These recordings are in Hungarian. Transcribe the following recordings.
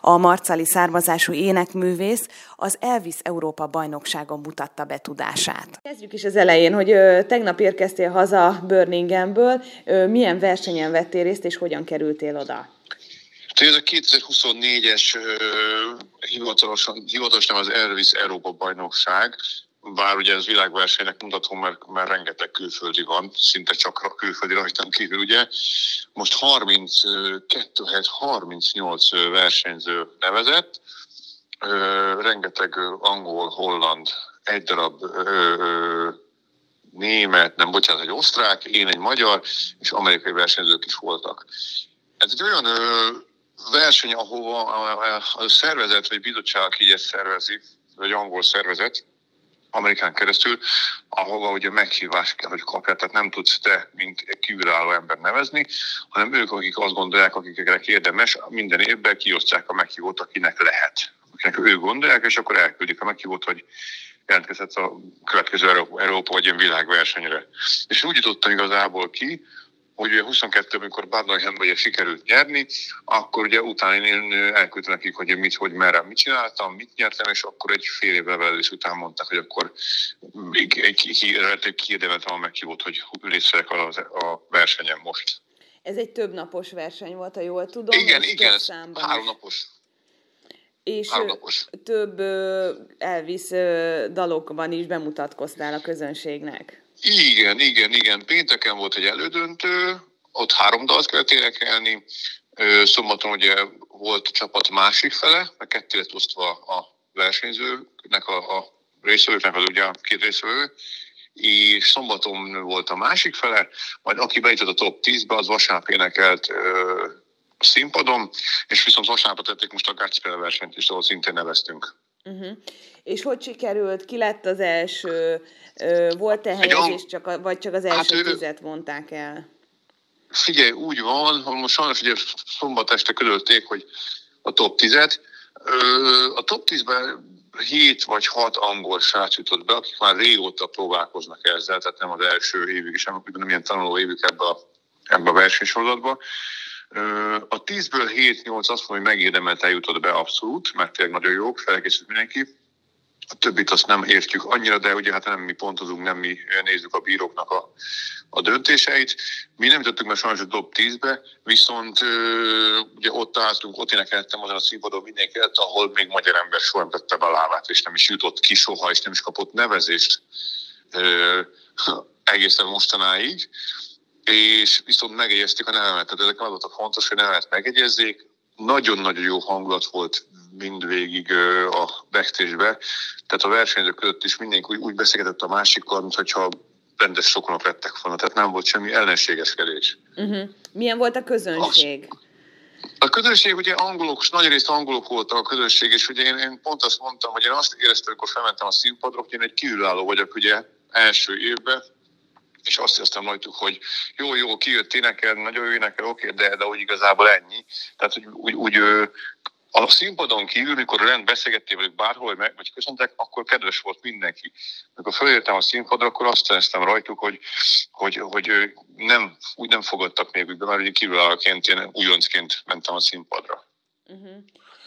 A marcali származású énekművész az Elvis Európa bajnokságon mutatta be tudását. Kezdjük is az elején, hogy ö, tegnap érkeztél haza Birminghamből. Ö, milyen versenyen vettél részt, és hogyan kerültél oda? Ez a 2024-es hivatalosan, hivatalosan az Elvis Európa bajnokság, bár ugye ez világversenynek mondhatom, mert, mert rengeteg külföldi van, szinte csak külföldi rajtam kívül, ugye. Most 32 helyett 38 versenyző nevezett, rengeteg angol, holland, egy darab német, nem bocsánat, egy osztrák, én egy magyar, és amerikai versenyzők is voltak. Ez egy olyan verseny, ahova a szervezet vagy bizottság, aki ezt szervezi, vagy angol szervezet, Amerikán keresztül, ahova ugye meghívás kell, hogy kapják, tehát nem tudsz te, mint egy kívülálló ember nevezni, hanem ők, akik azt gondolják, akikre érdemes, minden évben kiosztják a meghívót, akinek lehet, akinek ők gondolják, és akkor elküldik a meghívót, hogy jelentkezett a következő Európa, Európa vagy ilyen világversenyre. És úgy jutottam igazából ki, hogy ugye 22 amikor Barnheimben ugye sikerült nyerni, akkor ugye utána én elküldtem nekik, hogy mit, hogy merre, mit csináltam, mit nyertem, és akkor egy fél évvel belül után mondták, hogy akkor kiérdemeltem a meghívót, hogy részt vegyek a, a versenyen most. Ez egy több napos verseny volt, ha jól tudom. Igen, igen, ez három napos. És napos. több Elvis dalokban is bemutatkoztál a közönségnek. Igen, igen, igen. Pénteken volt egy elődöntő, ott három dalt kellett énekelni. Szombaton ugye volt a csapat másik fele, mert ketté lett osztva a versenyzőknek, a, a részvevőknek, az ugye a két részvevő, és szombaton volt a másik fele, majd aki bejutott a top 10-be, az vasárnap énekelt ö, színpadon, és viszont vasárnap tették most a Gácspele versenyt is, ahol szintén neveztünk. Uh-huh. És hogy sikerült? Ki lett az első? Volt-e helyezés, csak a, vagy csak az első hát, tizet mondták el? Figyelj, úgy van, hogy most sajnos ugye szombat este közölték, hogy a top 10-et. A top 10-ben 7 vagy 6 angol srác jutott be, akik már régóta próbálkoznak ezzel, tehát nem az első évük, és nem ilyen tanuló évük ebbe a, ebbe a versenysorozatba. A 10-ből 7-8 azt mondom, hogy megérdemelt eljutott be abszolút, mert tényleg nagyon jók, felkészült mindenki. A többit azt nem értjük annyira, de ugye hát nem mi pontozunk, nem mi nézzük a bíróknak a, a döntéseit. Mi nem jutottunk meg sajnos a top 10-be, viszont ugye ott álltunk, ott énekeltem azon a színpadon mindenki előtt, ahol még magyar ember soha nem tette be a lábát, és nem is jutott ki soha, és nem is kapott nevezést egészen mostanáig és viszont megegyezték a nevemet. Tehát ezek az a fontos, hogy nevemet megegyezzék. Nagyon-nagyon jó hangulat volt mindvégig a backstage Tehát a versenyzők között is mindenki úgy, úgy beszélgetett a másikkal, mintha rendes sokonok lettek volna. Tehát nem volt semmi ellenségeskedés. Uh-huh. Milyen volt a közönség? A, a közönség ugye angolok, nagy részt angolok voltak a közönség, és ugye én, én pont azt mondtam, hogy én azt éreztem, amikor felmentem a színpadra, hogy én egy kívülálló vagyok ugye első évben, és azt hiszem rajtuk, hogy jó, jó, kijött énekel, nagyon jó énekel, oké, de, de úgy igazából ennyi. Tehát, hogy úgy, úgy a színpadon kívül, mikor rend beszélgettél velük bárhol, meg, vagy köszöntek, akkor kedves volt mindenki. Amikor felértem a színpadra, akkor azt éreztem rajtuk, hogy, hogy, hogy nem, úgy nem fogadtak még mert ugye kívülállóként, én újoncként mentem a színpadra. Uh-huh.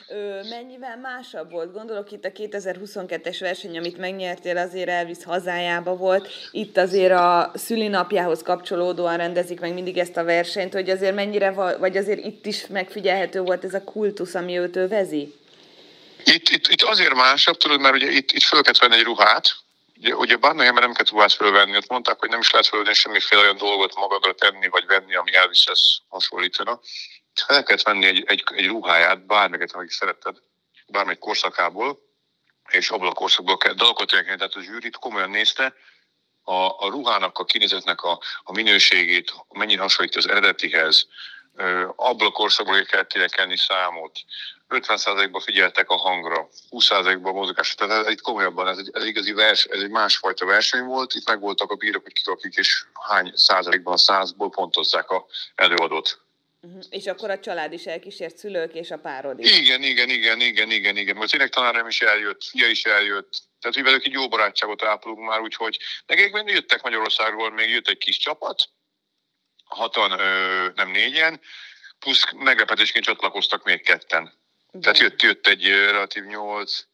Ö, mennyivel másabb volt? Gondolok itt a 2022-es verseny, amit megnyertél, azért Elvis hazájába volt. Itt azért a szülinapjához kapcsolódóan rendezik meg mindig ezt a versenyt, hogy azért mennyire, vagy azért itt is megfigyelhető volt ez a kultusz, ami őt övezi? Itt, itt, itt azért másabb, tudod, mert ugye itt, itt föl kellett venni egy ruhát, Ugye, ugye Barnahemben nem kellett ruhát fölvenni, ott mondták, hogy nem is lehet fölvenni semmiféle olyan dolgot magadra tenni, vagy venni, ami Elvishez hasonlítana fel kellett venni egy, egy, egy ruháját, bármelyiket, amelyik szeretted, bármely korszakából, és abból a korszakból kell dalokat énekelni, tehát a zsűrit komolyan nézte, a, a ruhának, a kinézetnek a, a minőségét, mennyire hasonlít az eredetihez, abból a korszakból kell kenni számot. 50%-ban figyeltek a hangra, 20%-ban a mozgásra. Tehát ez itt komolyabban, ez egy, ez igazi vers, ez egy másfajta verseny volt. Itt meg voltak a bírok, hogy kik akik, és hány százalékban százból pontozzák a előadót. Uh-huh. És akkor a család is elkísért, szülők és a párod is. Igen, igen, igen, igen, igen, igen. Most ének tanárem is eljött, fia is eljött. Tehát, hogy velük egy jó barátságot ápolunk már, úgyhogy nekik még jöttek Magyarországról, még jött egy kis csapat, hatan, ö, nem négyen, plusz meglepetésként csatlakoztak még ketten. De. Tehát jött, jött egy relatív nyolc.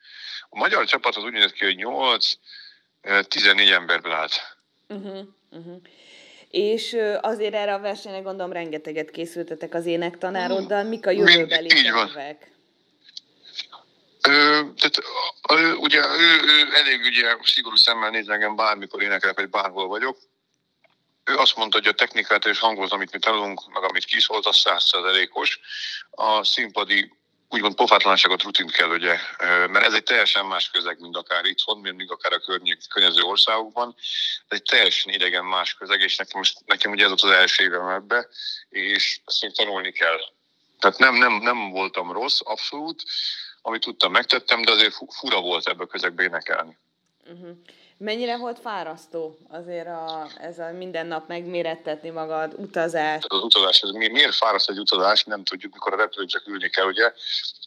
A magyar csapat az úgy nézett ki, hogy nyolc, 14 emberből állt. Uh-huh, uh-huh. És azért erre a versenyre gondolom rengeteget készültetek az énektanároddal. Mik a jövőbeli tervek? Ö, tehát ö, ugye ő, ő elég ugye szigorú szemmel néz engem bármikor énekelek, vagy bárhol vagyok. Ő azt mondta, hogy a technikát és hangot, amit mi tanulunk, meg amit kiszólt, az százszerzelékos. A színpadi úgymond pofátlanságot, rutint kell, ugye, mert ez egy teljesen más közeg, mint akár itthon, mint akár a környék, környező országokban. Ez egy teljesen idegen más közeg, és nekem, most, nekem ugye ez az első évem ebbe, és ezt még tanulni kell. Tehát nem, nem, nem voltam rossz, abszolút, amit tudtam, megtettem, de azért fura volt ebbe a közegbe énekelni. Uh-huh. Mennyire volt fárasztó azért a, ez a minden nap megmérettetni magad, utazás? Az utazás, ez mi, miért fáraszt egy utazás, nem tudjuk, mikor a repülőn csak ülni kell, ugye?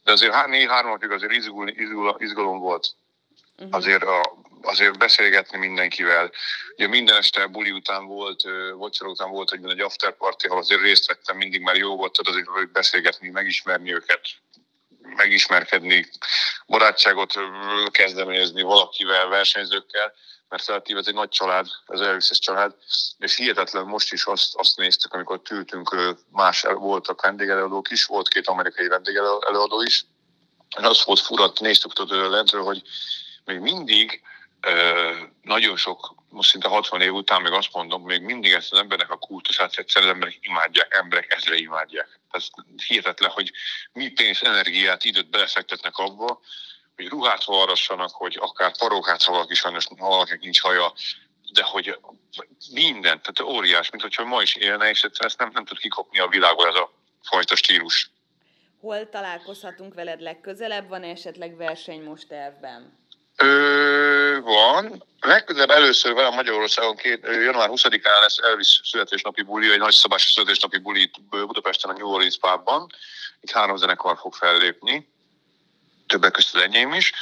De azért négy három napig azért izgul, izgul, izgalom volt. Uh-huh. Azért, a, azért beszélgetni mindenkivel. Ugye minden este buli után volt, vacsora után volt egy, egy after party, ahol azért részt vettem, mindig már jó volt, azért hogy beszélgetni, megismerni őket, megismerkedni, barátságot kezdeményezni valakivel, versenyzőkkel, mert relatív ez egy nagy család, ez Elviszes család, és hihetetlen most is azt, azt néztük, amikor tűltünk, más voltak vendégelőadók is, volt két amerikai vendégelőadó is, és az volt furat, néztük tudod lentről, hogy még mindig nagyon sok, most szinte 60 év után még azt mondom, még mindig ezt az embernek a kultusát egyszerűen emberek imádják, emberek ezre imádják. Ez hihetetlen, hogy mi pénz, energiát, időt belefektetnek abba, hogy ruhát varrassanak, hogy akár parókát, ha valaki sajnos valakinek nincs haja, de hogy minden, tehát óriás, mint hogyha ma is élne, és egyszerűen ezt nem, nem tud kikopni a világból ez a fajta stílus. Hol találkozhatunk veled legközelebb? Van esetleg verseny most tervben? Ö, van. Legközelebb először velem Magyarországon két, január 20-án lesz Elvis születésnapi buli, egy nagy szabás születésnapi buli Budapesten a New Orleans pubban. Itt három zenekar fog fellépni, többek között az enyém is.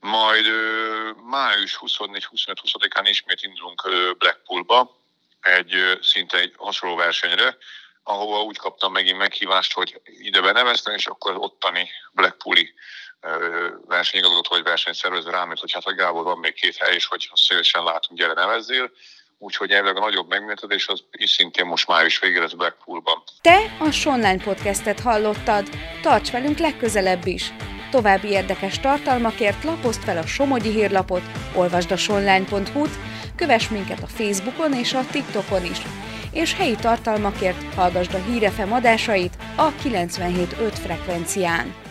Majd ö, május 24-25-20-án ismét indulunk Blackpoolba, egy szinte egy hasonló versenyre, ahova úgy kaptam megint meghívást, hogy ide beneveztem, és akkor az ottani Blackpooli versenyigazgató vagy versenyszervező rám hogy hát a Gábor van még két hely, és hogy szívesen látunk, gyere nevezzél. Úgyhogy elvileg a nagyobb megméretedés az is szintén most május végére lesz Blackpoolban. Te a Sonline podcastet hallottad. Tarts velünk legközelebb is! További érdekes tartalmakért lapozd fel a Somogyi hírlapot, olvasd a sonline.hu-t, kövess minket a Facebookon és a TikTokon is, és helyi tartalmakért hallgasd a Hírefem adásait a 97.5 frekvencián.